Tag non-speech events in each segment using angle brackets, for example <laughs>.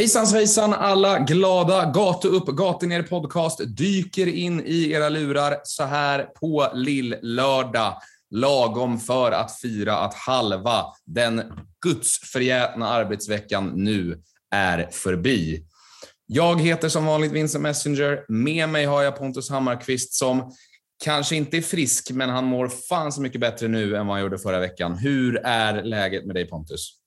Hejsan svejsan alla glada Gatu upp, gatu ner podcast dyker in i era lurar så här på lill-lördag. Lagom för att fira att halva den gudsförgätna arbetsveckan nu är förbi. Jag heter som vanligt Vincent Messenger. Med mig har jag Pontus Hammarkvist som kanske inte är frisk, men han mår fan så mycket bättre nu än vad han gjorde förra veckan. Hur är läget med dig Pontus?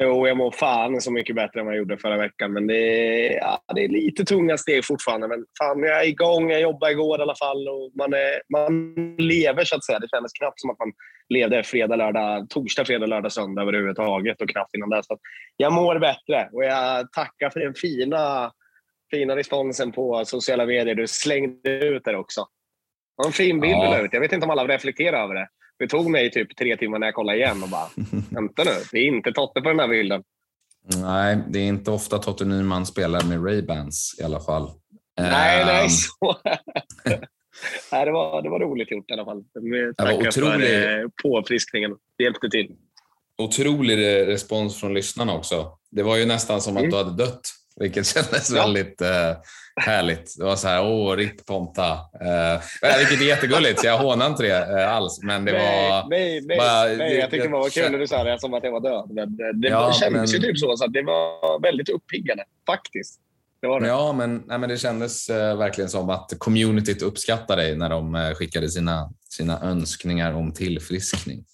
Jo, jag mår fan så mycket bättre än vad jag gjorde förra veckan. Men det är, ja, det är lite tunga steg fortfarande. Men fan, jag är igång. Jag jobbade igår i alla fall. Och man, är, man lever så att säga. Det kändes knappt som att man levde fredag, lördag, torsdag, fredag, lördag, söndag överhuvudtaget och knappt innan. Så jag mår bättre och jag tackar för den fina, fina responsen på sociala medier. Du slängde ut där också. Det var en fin bild ja. ut. Jag vet inte om alla reflekterar över det. Det tog mig typ tre timmar när jag kollade igen och bara, <laughs> vänta nu, det är inte Totte på den här bilden. Nej, det är inte ofta Totte Nyman spelar med Ray-Bans i alla fall. Nej, um... nej, så. <laughs> nej, det, var, det var roligt gjort i alla fall. Tackar otrolig... för eh, påfriskningen. Det hjälpte till. Otrolig respons från lyssnarna också. Det var ju nästan som att mm. du hade dött, vilket kändes ja. väldigt eh, Härligt. Det var så här, åh, RIP Ponta. Eh, vilket är jättegulligt, så jag hånar inte det eh, alls. Men det nej, var... Nej, nej, bara, nej jag tyckte det var kul när du sa det som att jag var död. Men det ja, kändes men... ju typ så, så det var väldigt uppiggande faktiskt. Det var det. Ja, men, nej, men det kändes eh, verkligen som att communityt uppskattade dig när de eh, skickade sina, sina önskningar om tillfriskning.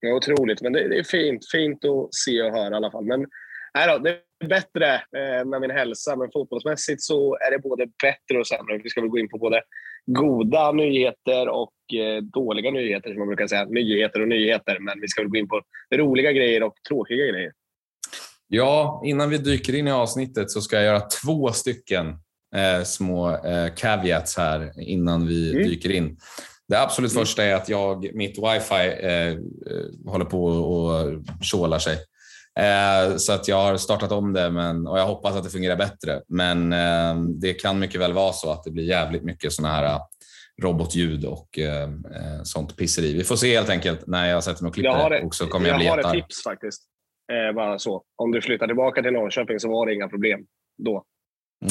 Ja, otroligt, men det, det, är fint, fint att se och höra i alla fall. Men nej då, det bättre eh, med min hälsa, men fotbollsmässigt så är det både bättre och sämre. Vi ska väl gå in på både goda nyheter och eh, dåliga nyheter, som man brukar säga. Nyheter och nyheter, men vi ska väl gå in på roliga grejer och tråkiga grejer. Ja, innan vi dyker in i avsnittet så ska jag göra två stycken eh, små eh, caveats här innan vi mm. dyker in. Det absolut mm. första är att jag, mitt wifi eh, eh håller på och tjålar sig. Eh, så att jag har startat om det men, och jag hoppas att det fungerar bättre. Men eh, det kan mycket väl vara så att det blir jävligt mycket sådana här eh, robotljud och eh, eh, sånt pisseri. Vi får se helt enkelt när jag sätter mig och klipper det, och så kommer jag, jag bli har ett tips faktiskt. Eh, bara så. Om du flyttar tillbaka till Norrköping så var det inga problem då.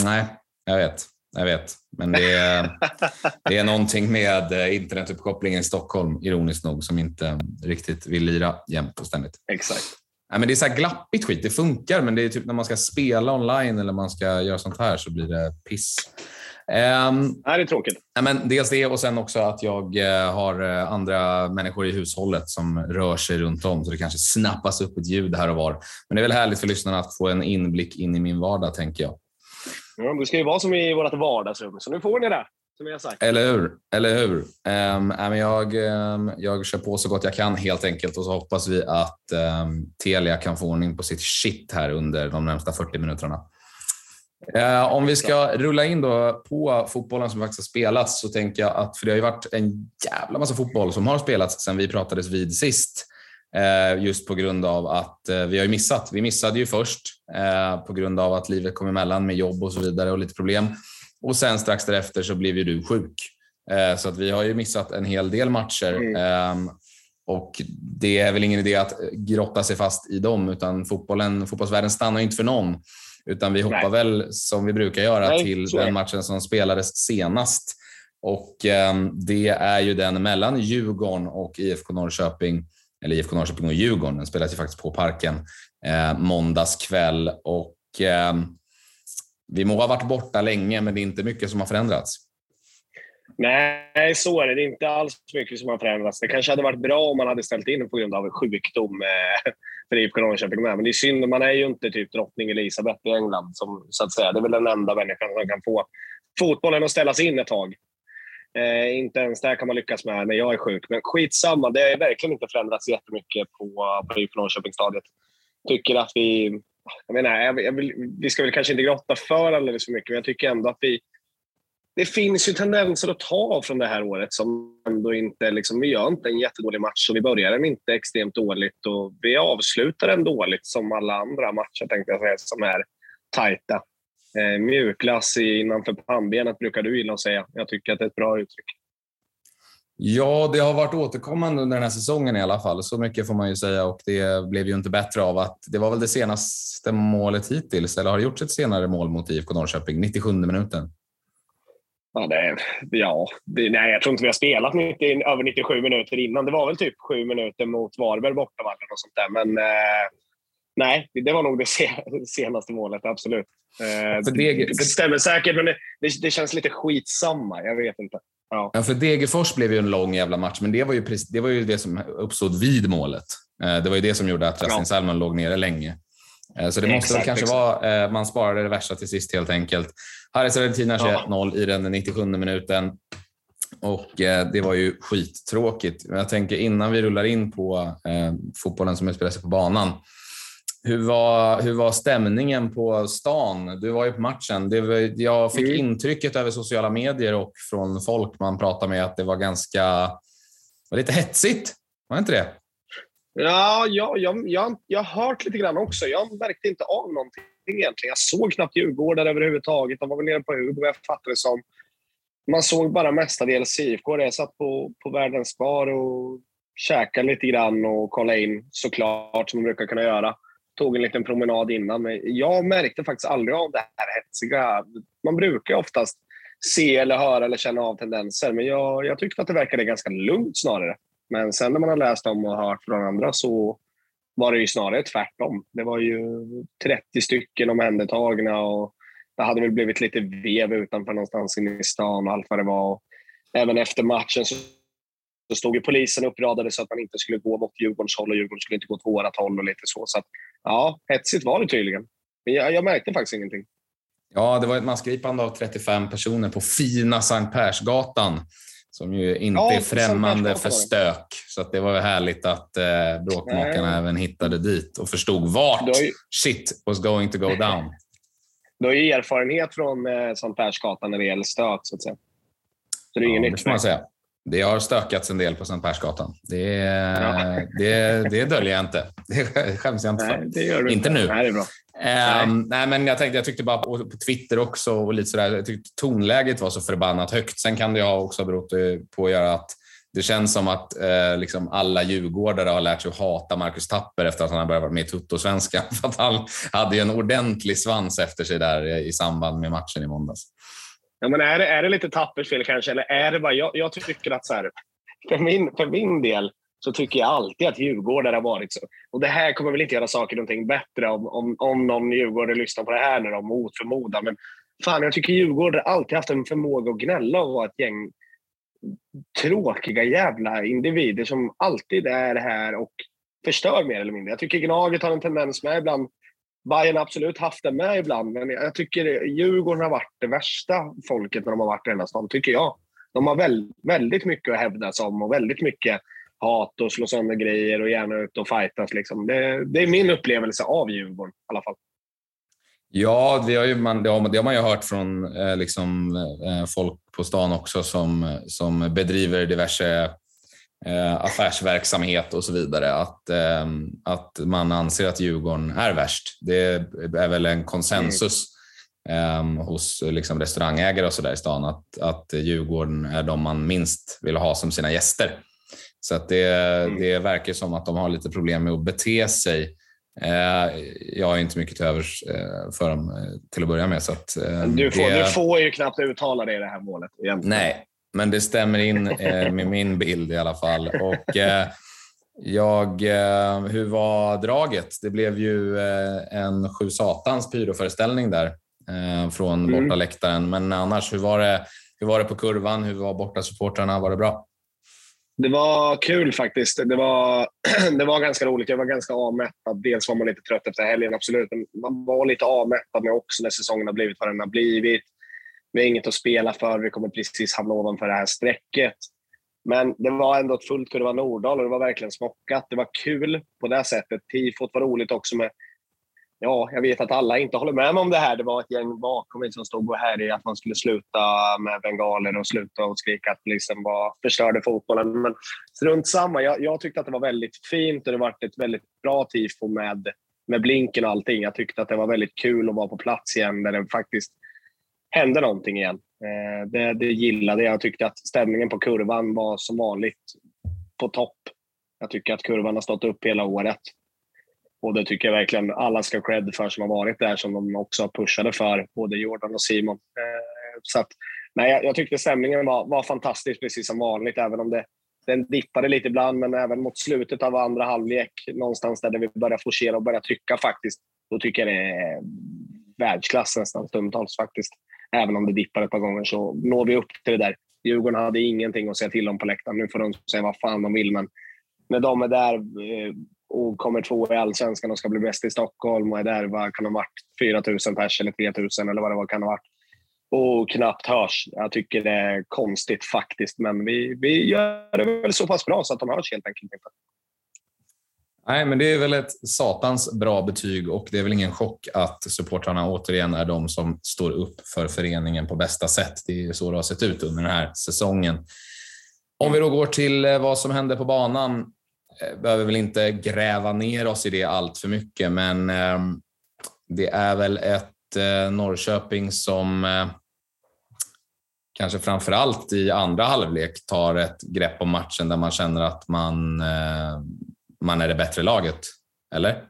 Nej, jag vet. Jag vet, men det är, <laughs> det är någonting med internetuppkopplingen i Stockholm, ironiskt nog, som inte riktigt vill lira jämt och ständigt. Exakt. Nej, men det är så här glappigt skit. Det funkar, men det är typ när man ska spela online eller man ska göra sånt här så blir det piss. Um, det är tråkigt. Nej, men dels det och sen också att jag uh, har uh, andra människor i hushållet som rör sig runt om så det kanske snappas upp ett ljud här och var. Men det är väl härligt för lyssnarna att få en inblick in i min vardag, tänker jag. Ja, det ska ju vara som i vårt vardagsrum, så nu får ni det som jag sagt. Eller hur? Eller hur? Um, jag, um, jag kör på så gott jag kan helt enkelt och så hoppas vi att um, Telia kan få ordning på sitt shit här under de närmsta 40 minuterna. Uh, om vi ska rulla in då på fotbollen som faktiskt har spelats så tänker jag att, för det har ju varit en jävla massa fotboll som har spelats sedan vi pratades vid sist. Just på grund av att eh, vi har missat. Vi missade ju först eh, på grund av att livet kom emellan med jobb och så vidare och lite problem. Och sen strax därefter så blev ju du sjuk. Eh, så att vi har ju missat en hel del matcher. Mm. Ehm, och det är väl ingen idé att grotta sig fast i dem, utan fotbollen, fotbollsvärlden stannar inte för någon. Utan vi hoppar Nej. väl, som vi brukar göra, Nej, till den matchen som spelades senast. Och eh, det är ju den mellan Djurgården och IFK Norrköping, eller IFK Norrköping och Djurgården. Den spelas ju faktiskt på Parken eh, måndags kväll. Och, eh, vi må ha varit borta länge, men det är inte mycket som har förändrats. Nej, så är det. Det är inte alls mycket som har förändrats. Det kanske hade varit bra om man hade ställt in på grund av sjukdom eh, för IFK Norrköping med. Men det är synd, man är ju inte typ drottning Elisabeth i England. Som, så att säga. Det är väl den enda människan som kan få fotbollen att ställas in ett tag. Eh, inte ens det kan man lyckas med när jag är sjuk. Men skitsamma, det har verkligen inte förändrats jättemycket på, på IFK Norrköping-stadiet. Tycker att vi jag menar, jag, jag vill, vi ska väl kanske inte grotta för alldeles för mycket, men jag tycker ändå att vi... Det finns ju tendenser att ta från det här året som ändå inte... Liksom, vi gör inte en jättedålig match och vi börjar den inte extremt dåligt och vi avslutar den dåligt som alla andra matcher, tänkte jag säga, som är tajta. Eh, mjukglass innanför pannbenet brukar du gilla att säga. Jag tycker att det är ett bra uttryck. Ja, det har varit återkommande under den här säsongen i alla fall. Så mycket får man ju säga och det blev ju inte bättre av att det var väl det senaste målet hittills, eller har det gjorts ett senare mål mot IFK Norrköping? 97 minuten. Ja, det, ja det, nej, jag tror inte vi har spelat 90, över 97 minuter innan. Det var väl typ sju minuter mot Varberg bortamatchen och sånt där. Men eh, nej, det var nog det <laughs> senaste målet, absolut. Eh, för det, det stämmer säkert, men det, det, känns lite skitsamma. Jag vet inte. Ja. ja, för Degerfors blev ju en lång jävla match, men det var ju, det, var ju det som uppstod vid målet. Eh, det var ju det som gjorde att Justin ja. Salmon låg nere länge. Eh, så det måste exakt, kanske exakt. vara, man sparade det värsta till sist helt enkelt. Haris Argentina 21-0 i den 97 minuten. Och det var ju skittråkigt. Jag tänker innan vi rullar in på eh, fotbollen som utspelar sig på banan hur var, hur var stämningen på stan? Du var ju på matchen. Det var, jag fick mm. intrycket över sociala medier och från folk man pratar med att det var ganska var lite hetsigt. Var det inte det? Ja, jag, jag, jag, jag har hört lite grann också. Jag märkte inte av någonting egentligen. Jag såg knappt Djurgårdare överhuvudtaget. De var väl nere på hur jag fattade det som. Man såg bara mestadels IFK. Jag satt på, på Världens bar och käkade lite grann och kollade in såklart, som man brukar kunna göra tog en liten promenad innan. Men jag märkte faktiskt aldrig av det här hetsiga. Man brukar oftast se eller höra eller känna av tendenser, men jag, jag tyckte att det verkade ganska lugnt snarare. Men sen när man har läst om och hört från andra så var det ju snarare tvärtom. Det var ju 30 stycken omhändertagna och det hade väl blivit lite vev utanför någonstans inne i stan och allt vad det var. Även efter matchen så så stod ju polisen uppradade så att man inte skulle gå mot Djurgårdens håll och Djurgården skulle inte gå åt vårat håll och lite så. Så att, ja, hetsigt var det tydligen. Men jag, jag märkte faktiskt ingenting. Ja, det var ett massgripande av 35 personer på fina Sankt Persgatan som ju inte ja, är främmande för stök. Så det var härligt att eh, bråkmakarna Nej. även hittade dit och förstod vart ju... shit was going to go <laughs> down. Du har ju erfarenhet från eh, Sankt Persgatan när det gäller stök, så att säga. Så det är ja, inget nytt. Det har stökats en del på Sankt Persgatan. Det, ja. det, det döljer jag inte. Det skäms jag inte för. Nej, inte nu. Nej, det är bra. Um, nej. men jag, tänkte, jag tyckte bara på, på Twitter också och lite sådär, jag tyckte tonläget var så förbannat högt. Sen kan det ha också berott på att göra att det känns som att eh, liksom alla djurgårdare har lärt sig att hata Marcus Tapper efter att han har börjat vara med i Tuttosvenskan. <laughs> För att han hade ju en ordentlig svans efter sig där i samband med matchen i måndags. Ja, men är, det, är det lite tappert fel kanske? Eller är det bara, jag, jag tycker att så här, för, min, för min del så tycker jag alltid att Djurgårdare har varit så. Och det här kommer väl inte göra saker någonting bättre om, om, om någon Djurgårdare lyssnar på det här nu mot förmodan. Men fan, jag tycker Djurgårdare alltid haft en förmåga att gnälla och vara ett gäng tråkiga jävla individer som alltid är här och förstör mer eller mindre. Jag tycker Gnaget har en tendens med ibland Bayern har absolut haft det med ibland, men jag tycker Djurgården har varit det värsta folket när de har varit i denna stan, tycker jag. De har väl, väldigt mycket att hävda sig om och väldigt mycket hat och slå sönder grejer och gärna ut och fightas. Liksom. Det, det, är min upplevelse av Djurgården i alla fall. Ja, det har, ju man, det har, det har man ju hört från eh, liksom, eh, folk på stan också som, som bedriver diverse eh, affärsverksamhet och så vidare, att, eh, att man anser att Djurgården är värst. Det är väl en konsensus mm. eh, hos liksom, restaurangägare och så där i stan att, att Djurgården är de man minst vill ha som sina gäster. Så att det, mm. det verkar som att de har lite problem med att bete sig. Jag har inte mycket till övers för dem till att börja med. Så att, du, får, det... du får ju knappt uttala det i det här målet. Egentligen. Nej, men det stämmer in eh, med min bild i alla fall. Och, eh, jag, eh, hur var draget? Det blev ju en sju satans pyroföreställning där från mm. bortaläktaren. Men annars, hur var, det, hur var det på kurvan? Hur var bortasupportrarna? Var det bra? Det var kul faktiskt. Det var, <clears throat> det var ganska roligt. Jag var ganska avmättad. Dels var man lite trött efter helgen, absolut. Men man var lite avmättad med också när säsongen har blivit vad den har blivit. Vi har inget att spela för. Vi kommer precis hamna ovanför det här strecket. Men det var ändå ett fullt kurva Nordahl och det var verkligen smockat. Det var kul på det sättet. Tifot var roligt också med Ja, jag vet att alla inte håller med mig om det här. Det var ett gäng bakom mig som stod och härjade att man skulle sluta med bengaler och sluta och skrika att polisen var, förstörde fotbollen. Men strunt samma. Jag, jag tyckte att det var väldigt fint och det var ett väldigt bra tifo med, med blinken och allting. Jag tyckte att det var väldigt kul att vara på plats igen där det faktiskt hände någonting igen. Eh, det, det gillade jag. Jag tyckte att stämningen på kurvan var som vanligt på topp. Jag tycker att kurvan har stått upp hela året. Och det tycker jag verkligen alla ska ha cred för som har varit där, som de också pushade för, både Jordan och Simon. Eh, så att, nej, jag, jag tyckte stämningen var, var fantastisk, precis som vanligt, även om det, den dippade lite ibland, men även mot slutet av andra halvlek, någonstans där vi började forcera och börja trycka faktiskt, då tycker jag det är världsklass nästan stundtals faktiskt. Även om det dippar ett par gånger så når vi upp till det där. Djurgården hade ingenting att säga till om på läktaren. Nu får de säga vad fan de vill, men när de är där eh, och kommer två i allsvenskan och ska bli bäst i Stockholm och är där, vad kan de ha varit, 4 000 pers eller 3 000 eller vad det var, kan ha varit. Och knappt hörs. Jag tycker det är konstigt faktiskt, men vi, vi gör det väl så pass bra så att de hörs helt enkelt inte. Nej, men det är väl ett satans bra betyg och det är väl ingen chock att supportrarna återigen är de som står upp för föreningen på bästa sätt. Det är ju så det har sett ut under den här säsongen. Om vi då går till eh, vad som hände på banan eh, behöver väl inte gräva ner oss i det allt för mycket, men ehm, det är väl ett eh, Norrköping som kanske framför allt i andra halvlek tar ett grepp om matchen där man känner att man man är det bättre laget, eller?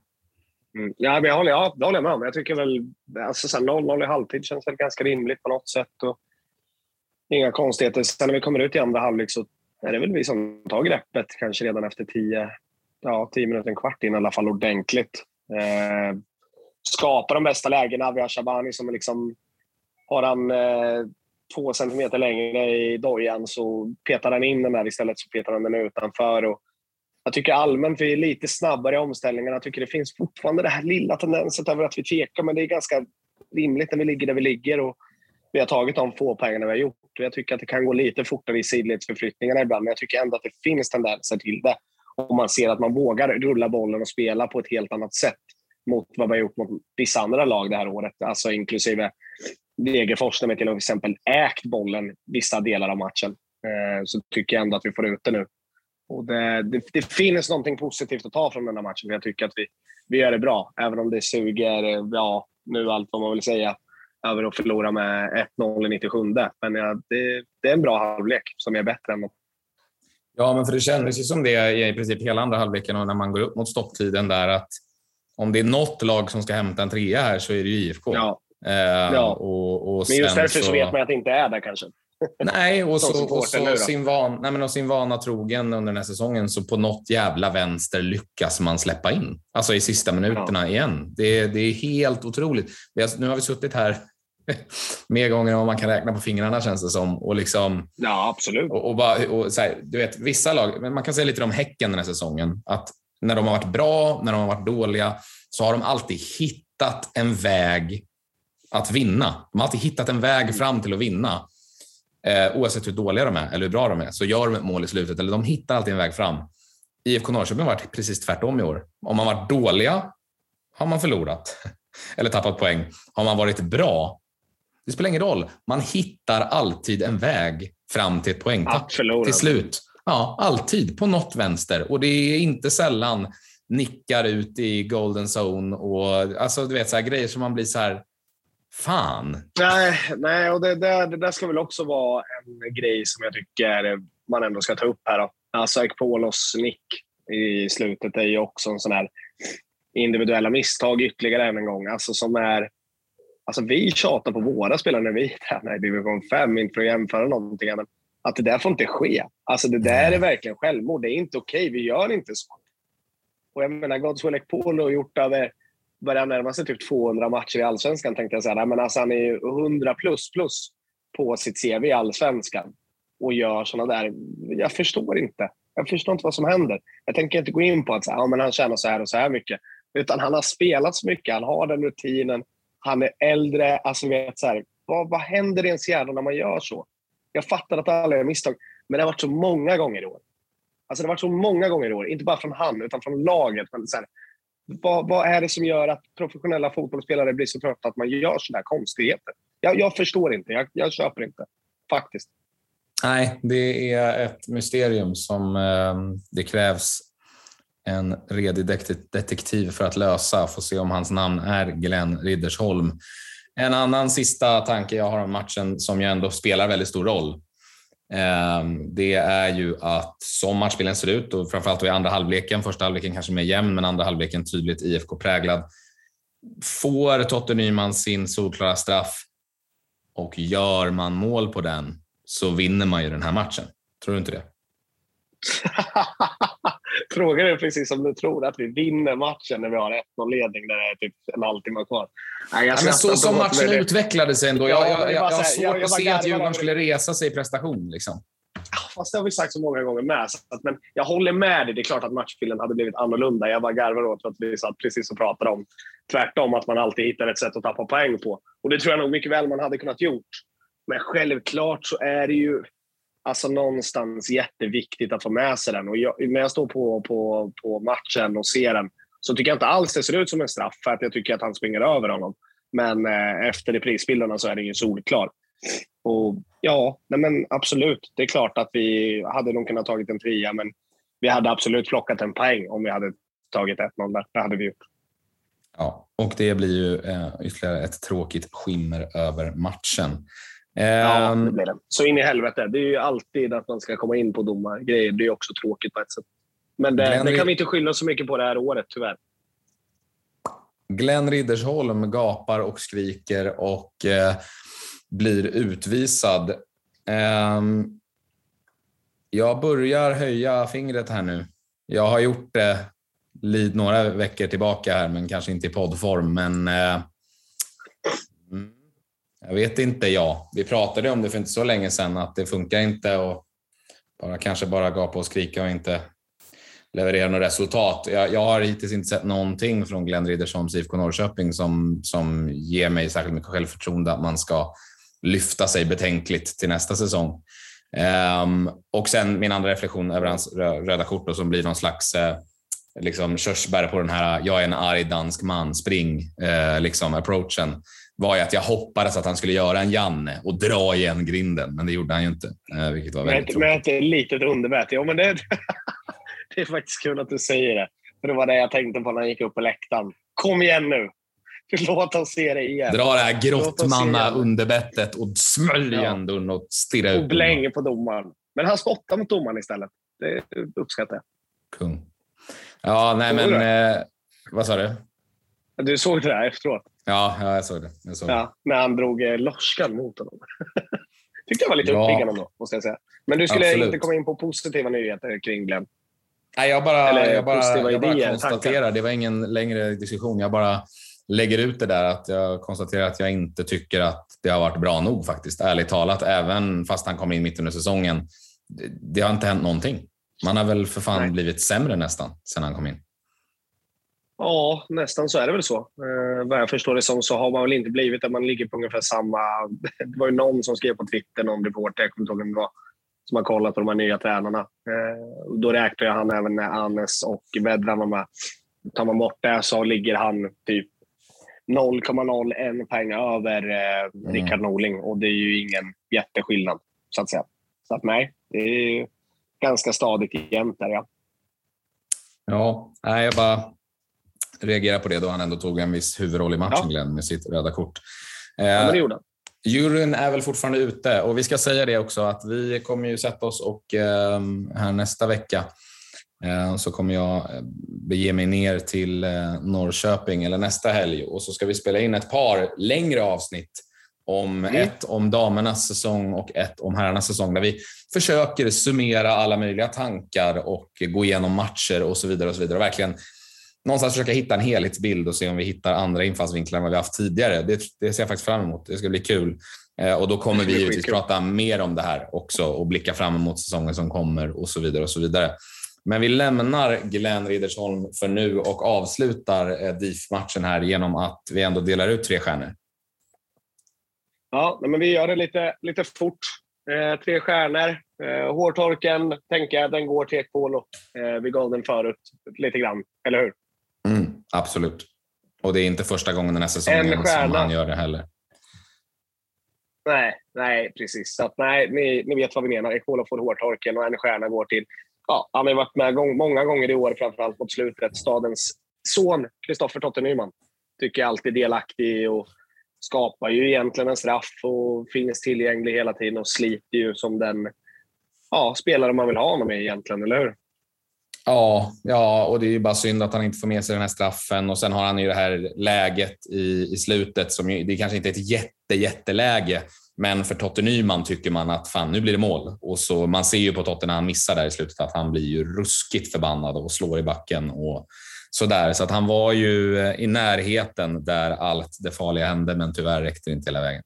Mm. Ja, men jag håller, ja, det håller jag med om. Jag tycker väl alltså 0-0 i halvtid känns väl ganska rimligt på något sätt. Och inga konstigheter. Sen när vi kommer ut i andra halvlek så är det väl vi som tar greppet, kanske redan efter 10... ja, tio minuter, en kvart in i alla fall ordentligt. Eh, skapar de bästa lägena. Vi har Shabani som liksom, har han eh, två centimeter längre i dojan så petar han in den där istället så petar han den utanför. Och jag tycker allmänt vi är lite snabbare i omställningarna. Jag tycker det finns fortfarande det här lilla tendensen över att vi tvekar, men det är ganska rimligt när vi ligger där vi ligger och vi har tagit de få pengarna vi har gjort. Jag tycker att det kan gå lite fortare i sidledsförflyttningarna ibland, men jag tycker ändå att det finns tendenser till det. Om man ser att man vågar rulla bollen och spela på ett helt annat sätt mot vad vi har gjort mot vissa andra lag det här året, alltså inklusive Degerfors, när vi till exempel ägt bollen vissa delar av matchen. Eh, så tycker jag ändå att vi får ut det nu. Och det, det, det, finns någonting positivt att ta från den här matchen. Jag tycker att vi, vi gör det bra, även om det suger, ja, nu allt vad man vill säga, över att förlora med 1-0 i 97. Men ja, det, det, är en bra halvlek som är bättre än något. Ja, men för det kändes ju som det i princip hela andra halvleken och när man går upp mot stopptiden där att om det är något lag som ska hämta en trea här så är det ju IFK. Ja. Eh, ja. Och, och men just därför så... så vet man att det inte är där kanske. Nej, och, så, och så sin, van, nej, men och sin vana trogen under den här säsongen så på något jävla vänster lyckas man släppa in. Alltså i sista minuterna ja. igen. Det, det är helt otroligt. nu har vi suttit här <laughs> mer gånger än vad man kan räkna på fingrarna känns det som. Och liksom, ja, absolut. Och, och, bara, och här, du vet, vissa lag, man kan säga lite om Häcken den här säsongen, att när de har varit bra, när de har varit dåliga, så har de alltid hittat en väg att vinna. De har alltid hittat en väg fram till att vinna. Eh, oavsett hur dåliga de är eller hur bra de är, så gör de ett mål i slutet. Eller de hittar alltid en väg fram. IFK Norrköping har varit precis tvärtom i år. Om man varit dåliga har man förlorat <laughs> eller tappat poäng. Har man varit bra, det spelar ingen roll. Man hittar alltid en väg fram till ett poängtapp till slut. Ja, alltid på något vänster. Och det är inte sällan nickar ut i golden zone och alltså, du vet, så här, grejer som man blir så här, Fan. Nej, nej och det, det, det där ska väl också vara en grej som jag tycker man ändå ska ta upp här. Då. Alltså Ekpolos nick i slutet är ju också en sån här individuella misstag ytterligare en gång. Alltså som är... Alltså vi tjatar på våra spelare när vi tränar i division 5, inte för att jämföra någonting, men att det där får inte ske. Alltså det där är verkligen självmord. Det är inte okej. Okay. Vi gör inte så. Och jag menar, Godswill Ekpolo har gjort över börjar närma sig typ 200 matcher i allsvenskan tänkte jag säga. Men alltså han är ju 100 plus plus på sitt CV i allsvenskan och gör sådana där. Jag förstår inte. Jag förstår inte vad som händer. Jag tänker inte gå in på att så ja, men han tjänar så här och så här mycket. Utan han har spelat så mycket, han har den rutinen, han är äldre. Alltså vet, så här, vad, vad händer i ens hjärna när man gör så? Jag fattar att alla gör misstag, men det har varit så många gånger i år. Alltså det har varit så många gånger i år, inte bara från han, utan från laget. Men så här, vad, vad, är det som gör att professionella fotbollsspelare blir så trötta att man gör sådana konstigheter? Jag, jag förstår inte. Jag, jag köper inte. Faktiskt. Nej, det är ett mysterium som eh, det krävs en redig detektiv för att lösa. Får se om hans namn är Glenn Riddersholm. En annan sista tanke jag har om matchen som ju ändå spelar väldigt stor roll. Ehm, det är ju att som matchbilden ser ut och framförallt i andra halvleken, första halvleken kanske mer jämn men andra halvleken tydligt IFK-präglad. Får Totte Nyman sin solklara straff och gör man mål på den så vinner man ju den här matchen. Tror du inte det? <laughs> Frågan är precis om du tror att vi vinner matchen när vi har 1-0-ledning där det är typ en halvtimme kvar. Nej, ja, men så som matchen det... utvecklade sig ändå. Jag, jag, jag, jag har svårt jag, att se att Djurgården skulle resa sig i prestation. Liksom. Fast det har vi sagt så många gånger med. Att, men jag håller med dig. Det är klart att matchbilden hade blivit annorlunda. Jag bara garvar åt att vi satt precis och pratade om tvärtom, att man alltid hittar ett sätt att tappa poäng på. Och det tror jag nog mycket väl man hade kunnat gjort. Men självklart så är det ju alltså någonstans jätteviktigt att få med sig den. Och jag, när jag står på, på, på matchen och ser den så tycker jag inte alls det ser ut som en straff för att jag tycker att han springer över honom. Men eh, efter reprisbilderna så är det ju solklar. Och ja, nej men absolut. Det är klart att vi hade nog kunnat tagit en trea, men vi hade absolut plockat en poäng om vi hade tagit 1-0 där. Det hade vi gjort. Ja, och det blir ju eh, ytterligare ett tråkigt skimmer över matchen. Ja, ehm, det blir det. Så in i helvete. Det är ju alltid att man ska komma in på domargrejer. Det är också tråkigt på ett sätt. Men det, Glenn... det kan vi inte skylla så mycket på det här året, tyvärr. Glenn Riddersholm gapar och skriker och eh, blir utvisad. Eh, jag börjar höja fingret här nu. Jag har gjort det några veckor tillbaka här, men kanske inte i poddform. Men eh, jag vet inte jag. Vi pratade om det för inte så länge sedan att det funkar inte och bara, kanske bara gapa och skrika och inte leverera något resultat. Jag, jag har hittills inte sett någonting från Glenn Riddersholms IFK Norrköping som, som ger mig särskilt mycket självförtroende att man ska lyfta sig betänkligt till nästa säsong. Um, och sen min andra reflektion över hans röda kort då, som blir någon slags eh, liksom körsbär på den här jag är en arg dansk man, spring, eh, liksom approachen var ju att jag hoppades att han skulle göra en Janne och dra igen grinden, men det gjorde han ju inte. Eh, vilket var väldigt men, men ett litet underbett. Jo, men det, <laughs> det är faktiskt kul att du säger det. För det var det jag tänkte på när jag gick upp på läktaren. Kom igen nu! <laughs> Låt oss se det igen. Dra det här grottmanna underbettet och smölj igen dörren och stirra ut. Och bläng på domaren. Men han spottade mot domaren istället. Det uppskattar jag. Kung. Ja, nej men... Eh, vad sa du? Du såg det där efteråt? Ja, ja jag såg det. Jag såg ja, när han drog eh, lorskan mot honom. <laughs> tyckte jag var lite ja. uppiggande ändå, måste jag säga. Men du skulle Absolut. inte komma in på positiva nyheter kring Glenn? Nej, jag bara, Eller jag bara, jag bara konstaterar. Tankar. Det var ingen längre diskussion. Jag bara lägger ut det där att jag konstaterar att jag inte tycker att det har varit bra nog faktiskt. Ärligt talat, även fast han kom in mitt under säsongen. Det, det har inte hänt någonting. Man har väl för fan Nej. blivit sämre nästan sen han kom in. Ja, nästan så är det väl så. Eh, vad jag förstår det som så har man väl inte blivit att man ligger på ungefär samma... <laughs> Det var ju någon som skrev på Twitter, någon reporter, jag kommer inte ihåg vem det var, som har kollat på de här nya tränarna. Eh, då räknar jag han även när Anes och Vedran var med. Tar man bort det så ligger han typ 0,01 poäng över eh, mm. Rickard Norling och det är ju ingen jätteskillnad, så att säga. Så att nej, det är ganska stadigt jämnt där, ja. Ja, nej, jag bara reagera på det då han ändå tog en viss huvudroll i matchen, ja. Glenn, med sitt röda kort. Ja, det gjorde han. Juryn är väl fortfarande ute och vi ska säga det också att vi kommer ju sätta oss och eh, här nästa vecka eh, så kommer jag eh, bege mig ner till eh, Norrköping eller nästa helg och så ska vi spela in ett par längre avsnitt om mm. ett om damernas säsong och ett om herrarnas säsong där vi försöker summera alla möjliga tankar och gå igenom matcher och så vidare och så vidare och verkligen någonstans försöka hitta en helhetsbild och se om vi hittar andra infallsvinklar än vad vi haft tidigare. Det, det ser jag faktiskt fram emot. Det ska bli kul. Eh, och då kommer vi givetvis prata mer om det här också och blicka fram emot säsongen som kommer och så vidare. och så vidare. Men vi lämnar Glenn Riddersholm för nu och avslutar eh, DIF-matchen här genom att vi ändå delar ut tre stjärnor. Ja, men vi gör det lite, lite fort. Eh, tre stjärnor. Eh, hårtorken, tänker jag, den går till Ekpolo. Eh, vi gav den förut lite grann, eller hur? Absolut. Och det är inte första gången den här säsongen som han gör det heller. Nej, nej precis. Så att, nej, ni, ni vet vad vi menar. Ekolo får hårtorken och en stjärna går till... Ja, han har varit med gång, många gånger i år, framförallt mot slutet. Stadens son, Kristoffer Totte Nyman, tycker jag alltid är delaktig och skapar ju egentligen en straff och finns tillgänglig hela tiden och sliter ju som den ja, spelare man vill ha honom i egentligen, eller hur? Ja, ja, och det är ju bara synd att han inte får med sig den här straffen och sen har han ju det här läget i, i slutet som ju, det kanske inte är ett jätte, jätteläge, men för Totte Nyman tycker man att fan, nu blir det mål. Och så Man ser ju på Totte när han missar där i slutet att han blir ju ruskigt förbannad och slår i backen och sådär. Så att han var ju eh, i närheten där allt det farliga hände, men tyvärr räckte det inte hela vägen.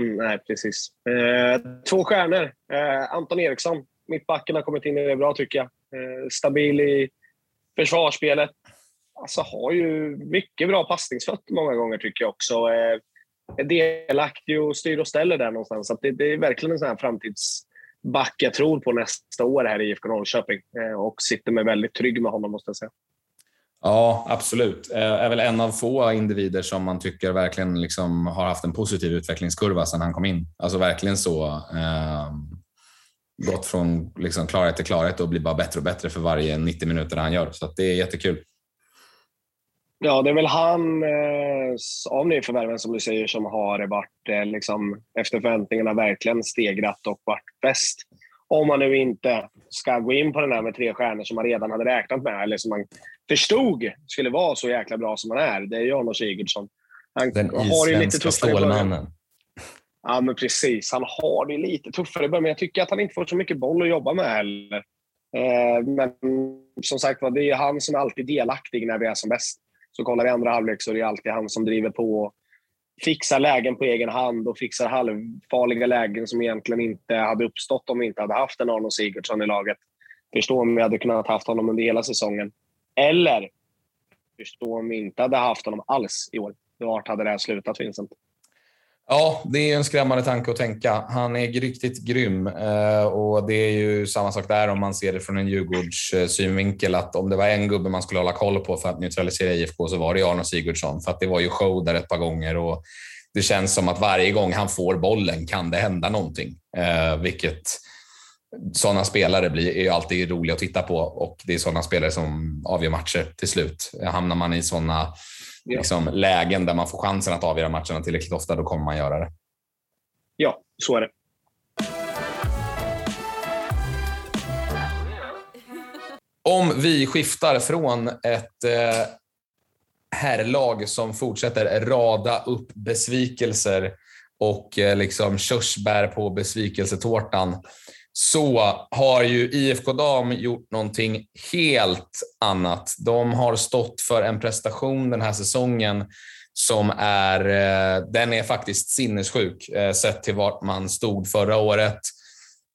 Mm, nej, precis. Eh, två stjärnor. Eh, Anton Eriksson Mittbacken har kommit in i det bra tycker jag. Eh, stabil i försvarsspelet. Alltså har ju mycket bra passningsfötter många gånger tycker jag också. Eh, är delaktig och styr och ställer där någonstans. Så det, det, är verkligen en sån här framtidsback jag tror på nästa år här i IFK Norrköping. Eh, och sitter mig väldigt trygg med honom måste jag säga. Ja, absolut. Eh, är väl en av få individer som man tycker verkligen liksom har haft en positiv utvecklingskurva sedan han kom in. Alltså verkligen så. Eh, gått från liksom klarhet till klarhet och blir bara bättre och bättre för varje 90 minuter han gör. Så det är jättekul. Ja, det är väl han eh, av nyförvärven som du säger som har varit eh, liksom, efter förväntningarna verkligen stegrat och varit bäst. Om man nu inte ska gå in på den här med tre stjärnor som man redan hade räknat med eller som man förstod skulle vara så jäkla bra som han är. Det är ju Arnold Sigurdsson. Han den har ju lite tuffare stålmannen. Ja, men precis. Han har det lite tuffare i början, men jag tycker att han inte får så mycket boll att jobba med heller. Eh, men som sagt det är han som är alltid delaktig när vi är som bäst. Så kollar vi andra halvlek så är det alltid han som driver på och fixar lägen på egen hand och fixar halvfarliga lägen som egentligen inte hade uppstått om vi inte hade haft en Arno Sigurdsson i laget. Förstå om vi hade kunnat haft honom under hela säsongen. Eller förstå om vi inte hade haft honom alls i år. Vart hade det här slutat, Vincent? Ja, det är en skrämmande tanke att tänka. Han är riktigt grym eh, och det är ju samma sak där om man ser det från en Djurgårds eh, synvinkel att om det var en gubbe man skulle hålla koll på för att neutralisera IFK så var det Arno Sigurdsson för att det var ju show där ett par gånger och det känns som att varje gång han får bollen kan det hända någonting. Eh, vilket sådana spelare blir, är ju alltid roliga att titta på och det är sådana spelare som avgör matcher till slut. Hamnar man i sådana liksom, lägen där man får chansen att avgöra matcherna tillräckligt ofta, då kommer man göra det. Ja, så är det. Om vi skiftar från ett eh, herrlag som fortsätter rada upp besvikelser och eh, liksom körsbär på besvikelsetårtan så har ju IFK Dam gjort någonting helt annat. De har stått för en prestation den här säsongen som är, eh, den är faktiskt sinnessjuk eh, sett till vart man stod förra året.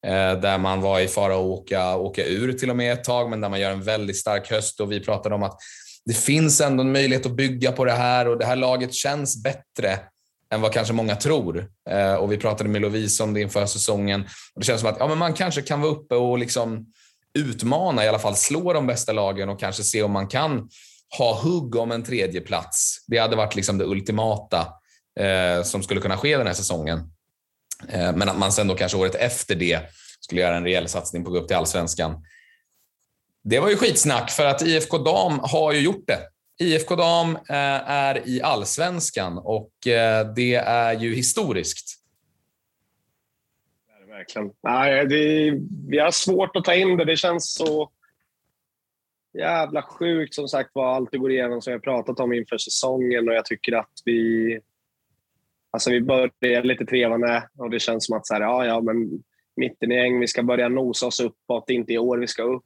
Eh, där man var i fara att åka, åka ur till och med ett tag, men där man gör en väldigt stark höst och vi pratade om att det finns ändå en möjlighet att bygga på det här och det här laget känns bättre än vad kanske många tror. Eh, och Vi pratade med Lovisa om det inför säsongen. Och det känns som att ja, men man kanske kan vara uppe och liksom utmana, i alla fall slå de bästa lagen och kanske se om man kan ha hugg om en tredje plats. Det hade varit liksom det ultimata eh, som skulle kunna ske den här säsongen. Eh, men att man sen då kanske året efter det skulle göra en rejäl satsning på att gå upp till allsvenskan. Det var ju skitsnack för att IFK Dam har ju gjort det. IFK Dam eh, är i allsvenskan och eh, det är ju historiskt. Det är det verkligen. Nej, det, vi har svårt att ta in det. Det känns så jävla sjukt som sagt vad allt det går igenom som jag pratat om inför säsongen och jag tycker att vi Alltså vi börjar lite trevande och det känns som att så här, ja, ja, men mitten i gäng, vi ska börja nosa oss uppåt. Inte i år vi ska upp.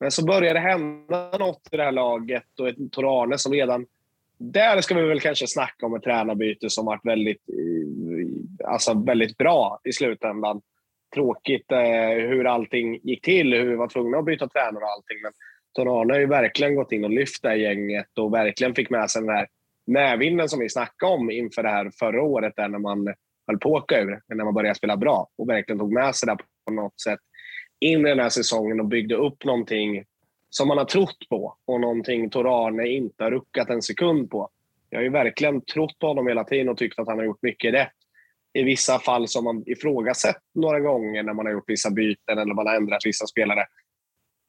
Men så börjar det hända något i det här laget och ett Tor Arne som redan... Där ska vi väl kanske snacka om ett tränarbyte som varit väldigt, eh, alltså väldigt bra i slutändan. Tråkigt eh, hur allting gick till, hur vi var tvungna att byta tränare och allting. Men Tor Arne har ju verkligen gått in och lyft det här gänget och verkligen fick med sig den här närvinden som vi snackade om inför det här förra året där när man höll på att åka ur, när man började spela bra och verkligen tog med sig det på något sätt in i den här säsongen och byggde upp någonting som man har trott på och någonting Torane inte har ruckat en sekund på. Jag har ju verkligen trott på honom hela tiden och tyckt att han har gjort mycket rätt. I vissa fall som man ifrågasatt några gånger när man har gjort vissa byten eller man har ändrat vissa spelare.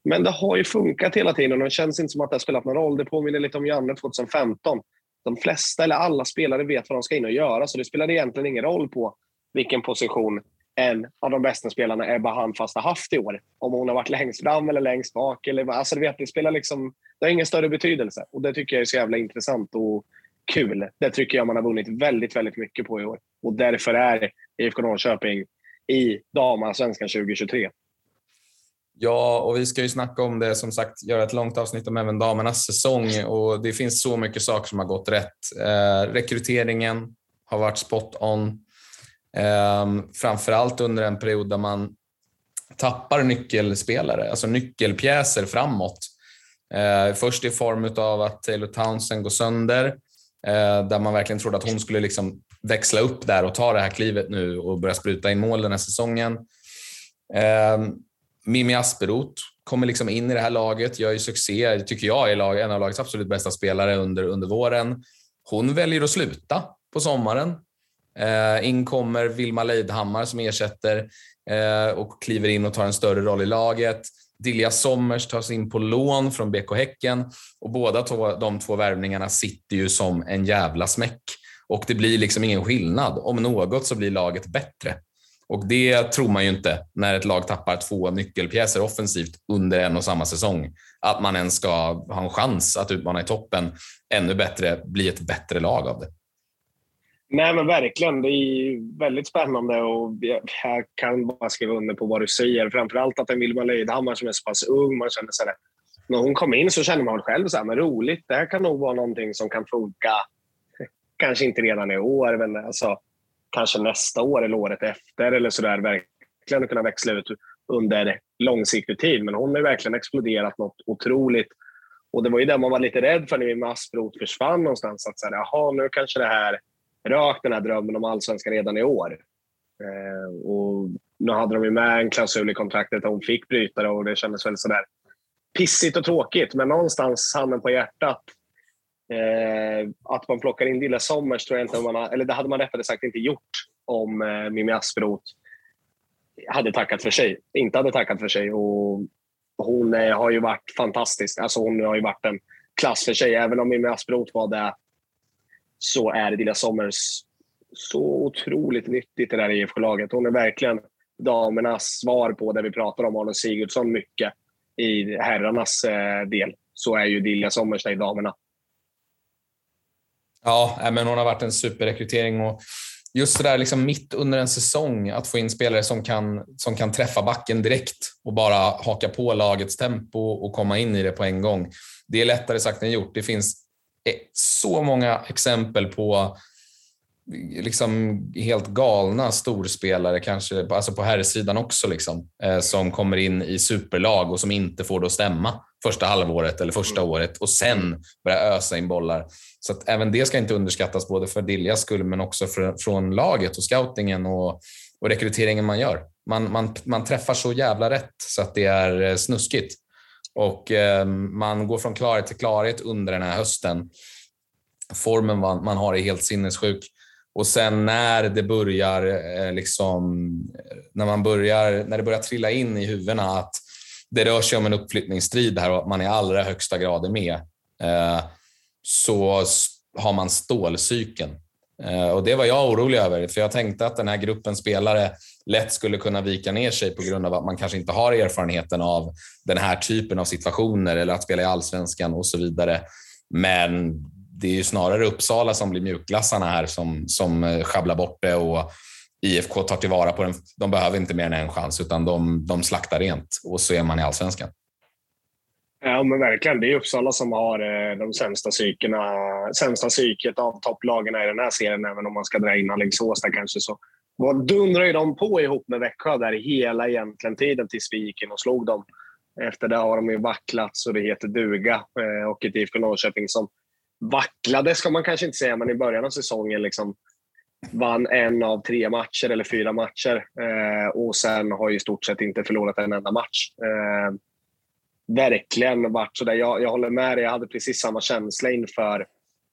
Men det har ju funkat hela tiden och det känns inte som att det har spelat någon roll. Det påminner lite om Janne 2015. de flesta eller alla spelare vet vad de ska in och göra, så det spelar egentligen ingen roll på vilken position en av de bästa spelarna Ebba Handfast har haft i år. Om hon har varit längst fram eller längst bak. Eller, alltså, du vet, det, spelar liksom, det har ingen större betydelse. Och Det tycker jag är så jävla intressant och kul. Det tycker jag man har vunnit väldigt, väldigt mycket på i år. Och därför är IFK Norrköping i damallsvenskan 2023. Ja, och vi ska ju snacka om det, som sagt, göra ett långt avsnitt om även damernas säsong och det finns så mycket saker som har gått rätt. Eh, rekryteringen har varit spot on. Ehm, framförallt under en period där man tappar nyckelspelare, alltså nyckelpjäser framåt. Ehm, först i form av att Taylor Townsend går sönder, ehm, där man verkligen trodde att hon skulle liksom växla upp där och ta det här klivet nu och börja spruta in mål den här säsongen. Mimmi Asperoth kommer liksom in i det här laget, gör ju succé, tycker jag är en av lagets absolut bästa spelare under, under våren. Hon väljer att sluta på sommaren. Eh, in kommer Vilma Leidhammar som ersätter eh, och kliver in och tar en större roll i laget. Dilja Sommers tas in på lån från BK Häcken och båda to, de två värvningarna sitter ju som en jävla smäck. Och det blir liksom ingen skillnad. Om något så blir laget bättre. Och det tror man ju inte när ett lag tappar två nyckelpjäser offensivt under en och samma säsong. Att man ens ska ha en chans att utmana i toppen ännu bättre, bli ett bättre lag av det. Nej, men verkligen. Det är väldigt spännande och jag kan bara skriva under på vad du säger. Framförallt att en Wilma Löjdhammar som är så pass ung, man känner så här, när hon kom in så kände man själv så här, men roligt, det här kan nog vara någonting som kan funka. <laughs> Kanske inte redan i år, men alltså, kanske nästa år eller året efter eller så där, verkligen kunna växla ut under långsiktig tid. Men hon har verkligen exploderat något otroligt. Och det var ju det man var lite rädd för när Asproth försvann någonstans. Att säga, jaha, nu kanske det här rökt den här drömmen om allsvenskan redan i år. Eh, och nu hade de ju med en klausul i kontraktet där hon fick bryta det och det kändes väl sådär pissigt och tråkigt. Men någonstans, handen på hjärtat, Eh, att man plockar in Dilla Sommers tror jag inte man har, eller det hade man rättare sagt inte gjort om eh, Mimmi Asperoth hade tackat för sig, inte hade tackat för sig. Och hon eh, har ju varit fantastisk. Alltså hon har ju varit en klass för sig. Även om Mimmi Asperoth var det så är Dilla Sommers så otroligt nyttigt i det här IFK-laget. Hon är verkligen damernas svar på det vi pratar om Arne Sigurdsson mycket i herrarnas eh, del. Så är ju Dilja Sommers i damerna. Ja, men hon har varit en superrekrytering och just det där liksom mitt under en säsong att få in spelare som kan, som kan träffa backen direkt och bara haka på lagets tempo och komma in i det på en gång. Det är lättare sagt än gjort. Det finns eh, så många exempel på liksom helt galna storspelare, kanske alltså på herrsidan också, liksom, eh, som kommer in i superlag och som inte får det att stämma första halvåret eller första mm. året och sen börjar ösa in bollar. Så att även det ska inte underskattas, både för Diljas skull men också för, från laget och scoutingen och, och rekryteringen man gör. Man, man, man träffar så jävla rätt så att det är eh, snuskigt. Och eh, man går från klarhet till klarhet under den här hösten. Formen man, har är helt sinnessjuk. Och sen när det börjar, eh, liksom, när, man börjar, när det börjar trilla in i huvudena att det rör sig om en uppflyttningsstrid här och att man i allra högsta grad är med, eh, så har man stålcykeln. Eh, och det var jag orolig över, för jag tänkte att den här gruppen spelare lätt skulle kunna vika ner sig på grund av att man kanske inte har erfarenheten av den här typen av situationer eller att spela i allsvenskan och så vidare. Men det är ju snarare Uppsala som blir mjukglassarna här som, som eh, sjabblar bort det och IFK tar tillvara på den. De behöver inte mer än en chans utan de, de slaktar rent och så är man i allsvenskan. Ja, men verkligen. Det är Uppsala som har eh, de sämsta psykerna, sämsta psyket av topplagen i den här serien, även om man ska dra in Alingsås där kanske. Så dundrar ju de på ihop med Växjö där hela egentligen tiden tills vi gick in och slog dem. Efter det har de ju vacklat så det heter duga eh, och ett IFK Norrköping som vacklade ska man kanske inte säga, men i början av säsongen liksom vann en av tre matcher eller fyra matcher eh, och sen har ju i stort sett inte förlorat en enda match. Verkligen varit sådär. Jag, jag håller med dig. Jag hade precis samma känsla inför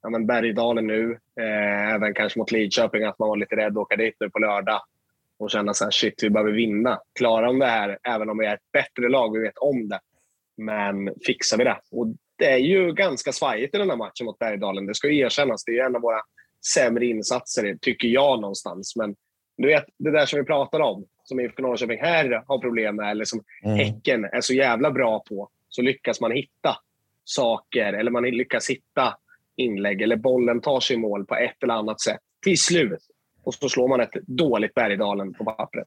ja, men Bergdalen nu. Eh, även kanske mot Lidköping, att man var lite rädd att åka dit nu på lördag och känna så här, shit, vi behöver vinna. Klarar de det här, även om vi är ett bättre lag, vi vet om det. Men fixar vi det? Och det är ju ganska svajigt i den här matchen mot Bergdalen. Det ska ju erkännas. Det är en av våra sämre insatser, tycker jag någonstans. Men du vet, det där som vi pratar om, som IFK Norrköping här har problem med, eller som mm. Häcken är så jävla bra på, så lyckas man hitta saker, eller man lyckas hitta inlägg, eller bollen tar sig i mål på ett eller annat sätt till slut. Och så slår man ett dåligt Bergdalen på pappret.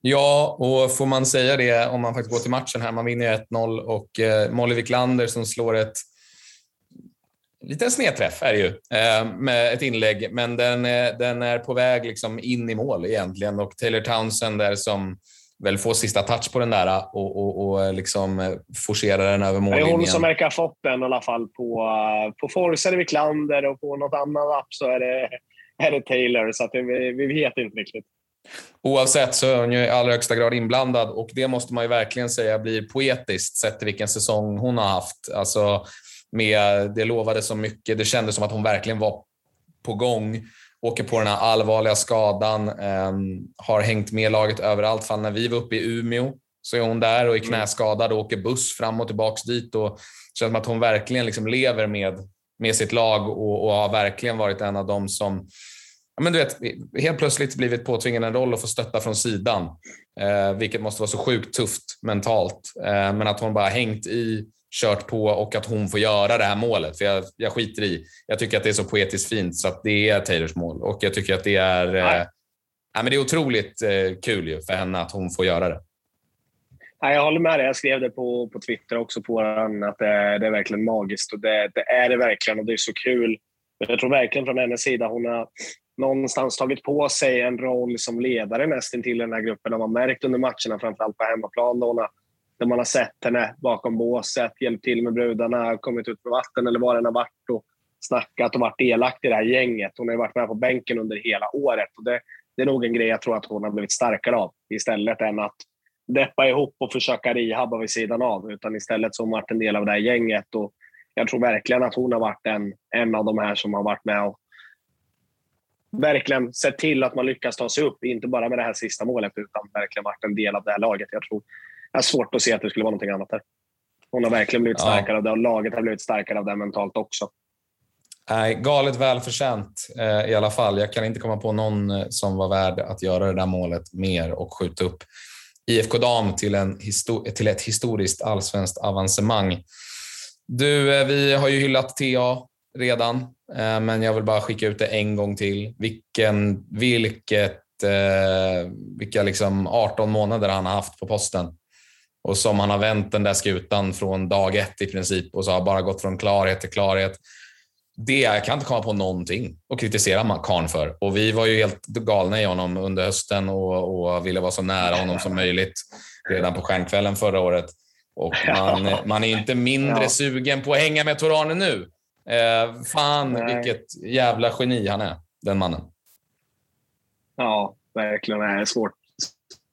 Ja, och får man säga det om man faktiskt går till matchen här. Man vinner 1-0 och eh, Molly Wiklander som slår ett liten snedträff är det ju, eh, med ett inlägg, men den är, den är på väg liksom in i mål egentligen och Taylor Townsend där som väl får sista touch på den där och, och, och liksom forcerar den över mållinjen. Det är hon som verkar ha fått den i alla fall. På, på Force är det Wiklander och på något annat app så är det, <laughs> är det Taylor, så att vi, vi vet inte riktigt. Oavsett så är hon ju i allra högsta grad inblandad och det måste man ju verkligen säga blir poetiskt sett till vilken säsong hon har haft. Alltså, med, det lovade så mycket. Det kändes som att hon verkligen var på gång. Åker på den här allvarliga skadan. Eh, har hängt med laget överallt. Fan, när vi var uppe i Umeå så är hon där och är mm. knäskadad och åker buss fram och tillbaks dit. Och känns som att hon verkligen liksom lever med, med sitt lag och, och har verkligen varit en av dem som ja, men du vet, helt plötsligt blivit påtvingad en roll och få stötta från sidan. Eh, vilket måste vara så sjukt tufft mentalt. Eh, men att hon bara hängt i, kört på och att hon får göra det här målet. För jag, jag skiter i. Jag tycker att det är så poetiskt fint så att det är Taylors mål. Och jag tycker att det är, eh, ja, men det är otroligt eh, kul för henne att hon får göra det. Ja, jag håller med dig. Jag skrev det på, på Twitter också på den, att det, det är verkligen magiskt. Och det, det, är det verkligen och det är så kul. Jag tror verkligen från hennes sida, hon har någonstans tagit på sig en roll som ledare nästan till den här gruppen. har man märkt under matcherna, framförallt på hemmaplan, då hon där man har sett henne bakom båset, hjälpt till med brudarna, kommit ut med vatten eller vad det har varit och snackat och varit delaktig i det här gänget. Hon har ju varit med på bänken under hela året. Och det, det är nog en grej jag tror att hon har blivit starkare av istället än att deppa ihop och försöka rehabba vid sidan av. Utan istället så har hon varit en del av det här gänget. Och jag tror verkligen att hon har varit en, en av de här som har varit med och verkligen sett till att man lyckas ta sig upp. Inte bara med det här sista målet, utan verkligen varit en del av det här laget. Jag tror jag har svårt att se att det skulle vara någonting annat där. Hon har verkligen blivit starkare ja. av det och laget har blivit starkare av det mentalt också. Nej, galet välförtjänt eh, i alla fall. Jag kan inte komma på någon eh, som var värd att göra det där målet mer och skjuta upp IFK Dam till, en till ett historiskt allsvenskt avancemang. Du, eh, vi har ju hyllat TA redan, eh, men jag vill bara skicka ut det en gång till. Vilken, vilket, vilka liksom 18 månader han har haft på posten och som han har vänt den där skutan från dag ett i princip och så har bara gått från klarhet till klarhet. Det, jag kan inte komma på någonting att kritisera karln för. Och vi var ju helt galna i honom under hösten och, och ville vara så nära honom som möjligt redan på stjärnkvällen förra året. Och man, man är inte mindre ja. sugen på att hänga med Torane nu. Eh, fan Nej. vilket jävla geni han är, den mannen. Ja, verkligen. Det är svårt,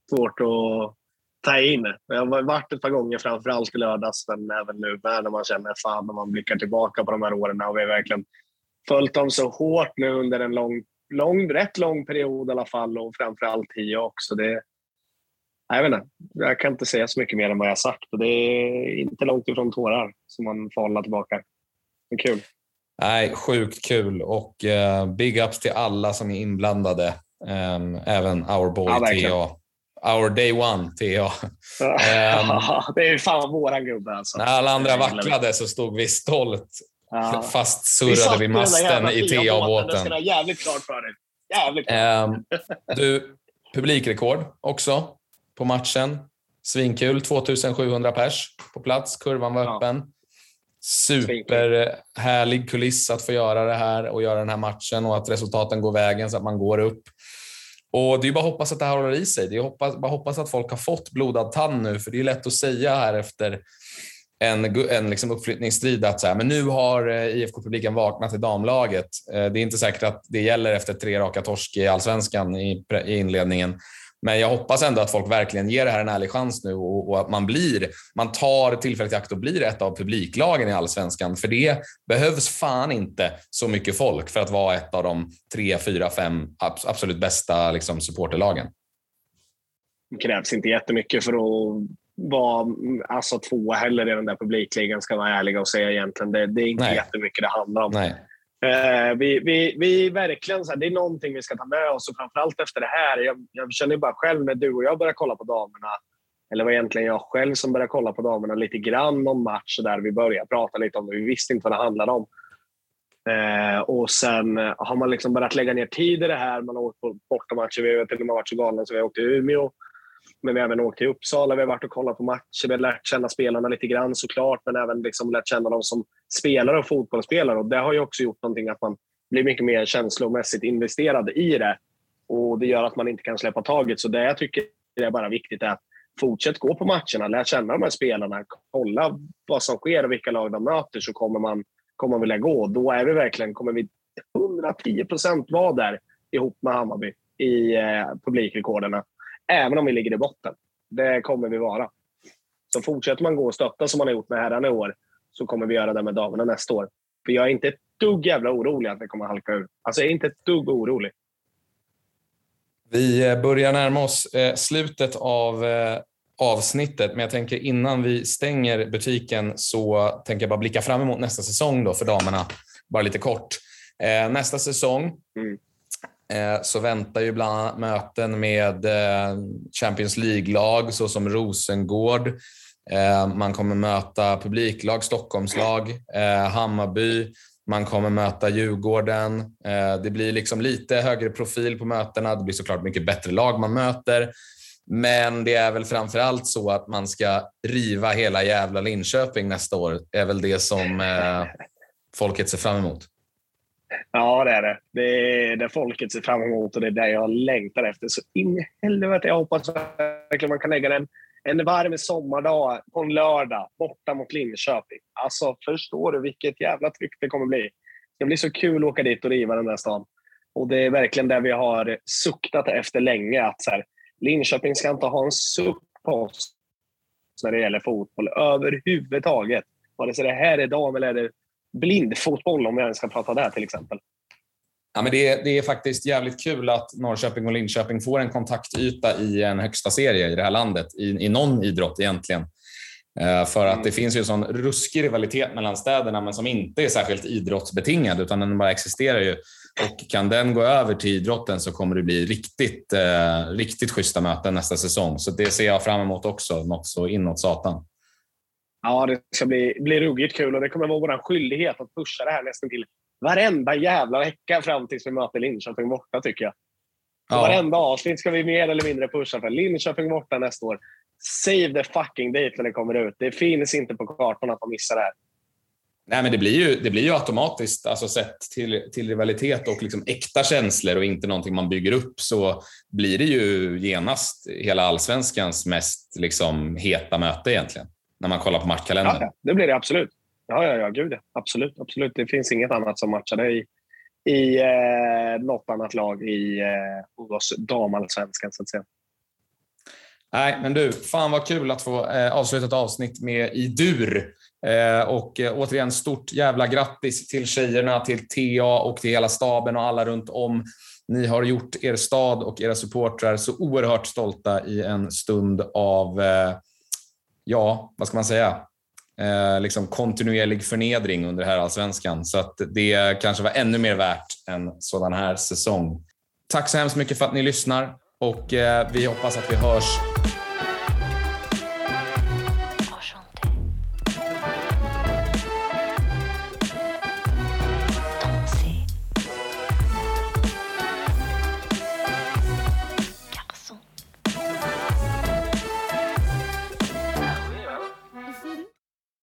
svårt att ta in. Jag har varit ett par gånger, framförallt i lördags, men även nu när man känner fan när man blickar tillbaka på de här åren. Och vi har verkligen följt dem så hårt nu under en lång, lång, rätt lång period i alla fall och framförallt Tio också. Det, jag, vet inte, jag kan inte säga så mycket mer än vad jag sagt och det är inte långt ifrån tårar som man får hålla tillbaka. Är kul. Nej, sjukt kul och uh, big ups till alla som är inblandade. Um, även our boy ja, TA. Our day one, TA. Um, <laughs> <laughs> det är fan våran gubbe alltså. När alla andra vacklade så stod vi stolt ja. fastsurrade vid masten i TA-båten. Det ska jävligt klart för dig. Jävligt klart. Um, du, publikrekord också på matchen. Svinkul. 2700 pers på plats. Kurvan var öppen. Ja. Superhärlig kuliss att få göra det här och göra den här matchen och att resultaten går vägen så att man går upp. Och Det är bara att hoppas att det här håller i sig. Det är hoppas, bara hoppas att folk har fått blodad tand nu, för det är lätt att säga här efter en, en liksom uppflyttningsstrid att så här, men nu har eh, IFK-publiken vaknat i damlaget. Eh, det är inte säkert att det gäller efter tre raka torsk i allsvenskan i, i inledningen. Men jag hoppas ändå att folk verkligen ger det här en ärlig chans nu och, och att man blir, man tar tillfället i akt och blir ett av publiklagen i allsvenskan. För det behövs fan inte så mycket folk för att vara ett av de tre, fyra, fem absolut bästa liksom, supporterlagen. Det krävs inte jättemycket för att vara alltså, två heller i den där publikligan, ska vara ärliga och säga egentligen. Det, det är inte Nej. jättemycket det handlar om. Nej. Eh, vi, vi, vi verkligen, så här, det är någonting vi ska ta med oss och framförallt efter det här. Jag, jag känner bara själv när du och jag börjar kolla på damerna, eller var egentligen jag själv som började kolla på damerna lite grann om match där vi började prata lite om det. Vi visste inte vad det handlade om. Eh, och sen har man liksom börjat lägga ner tid i det här. Man har åkt på bortamatcher. Vi har till och med varit så galna så vi har åkt till Umeå. Men vi har även åkt till Uppsala. Vi har varit och kollat på matcher. Vi har lärt känna spelarna lite grann såklart, men även liksom lärt känna dem som spelare och fotbollsspelare. Och det har ju också gjort någonting att man blir mycket mer känslomässigt investerad i det. Och Det gör att man inte kan släppa taget. Så det jag tycker är bara viktigt är att fortsätt gå på matcherna, lär känna de här spelarna, kolla vad som sker och vilka lag de möter så kommer man, kommer man vilja gå. Då är vi verkligen, kommer vi 110 procent vara där ihop med Hammarby i eh, publikrekorderna. Även om vi ligger i botten. Det kommer vi vara. Så fortsätter man gå och stötta som man har gjort med herrarna i år så kommer vi göra det med damerna nästa år. För jag är inte ett dugg jävla orolig att vi kommer halka ur. Alltså jag är inte ett dugg orolig. Vi eh, börjar närma oss eh, slutet av eh, avsnittet, men jag tänker innan vi stänger butiken så tänker jag bara blicka fram emot nästa säsong då för damerna, bara lite kort. Nästa säsong mm. Eh, så väntar ju bland annat möten med eh, Champions League-lag såsom Rosengård. Eh, man kommer möta publiklag, Stockholmslag, Hammarby, man kommer möta Djurgården. Det blir liksom lite högre profil på mötena. Det blir såklart mycket bättre lag man möter. Men det är väl framför allt så att man ska riva hela jävla Linköping nästa år. Det är väl det som folket ser fram emot. <laughs> Ja, det är det. Det är det folket ser fram emot och det är det jag längtar efter. Så in i helvete, jag hoppas verkligen man kan lägga den en varm sommardag på en lördag borta mot Linköping. Alltså, förstår du vilket jävla tryck det kommer bli? Det blir så kul att åka dit och riva den där stan. Och det är verkligen det vi har suktat efter länge. Att så här, Linköping ska inte ha en suck på oss när det gäller fotboll överhuvudtaget. Vare sig det här är dam eller är det blindfotboll, om vi ens ska prata där till exempel. Ja, men det, är, det är faktiskt jävligt kul att Norrköping och Linköping får en kontaktyta i en högsta serie i det här landet, i, i någon idrott egentligen. Eh, för att det mm. finns ju en sån ruskig rivalitet mellan städerna, men som inte är särskilt idrottsbetingad, utan den bara existerar ju. Och kan den gå över till idrotten så kommer det bli riktigt, eh, riktigt schyssta möten nästa säsong. Så det ser jag fram emot också, något så inåt satan. Ja, det ska bli, bli ruggigt kul och det kommer vara vår skyldighet att pusha det här nästan till varenda jävla vecka fram tills vi möter Linköping borta, tycker jag. Ja. Varenda avsnitt ska vi mer eller mindre pusha för. Linköping borta nästa år. Save the fucking date när det kommer ut. Det finns inte på kartan att man missar det här. Nej, men det blir ju, det blir ju automatiskt, alltså sett till, till rivalitet och liksom äkta känslor och inte någonting man bygger upp, så blir det ju genast hela allsvenskans mest liksom, heta möte egentligen, när man kollar på matchkalendern. Ja, det blir det absolut. Ja, ja, ja, gud Absolut, absolut. Det finns inget annat som matchar det i, i eh, något annat lag i eh, hos damallsvenskan, så att säga. Nej, men du, fan vad kul att få eh, avsluta ett avsnitt med i dur. Eh, och eh, återigen, stort jävla grattis till tjejerna, till TA och till hela staben och alla runt om. Ni har gjort er stad och era supportrar så oerhört stolta i en stund av, eh, ja, vad ska man säga? eh, liksom kontinuerlig förnedring under här allsvenskan. Så att det kanske var ännu mer värt en sådan här säsong. Tack så hemskt mycket för att ni lyssnar och eh, vi hoppas att vi hörs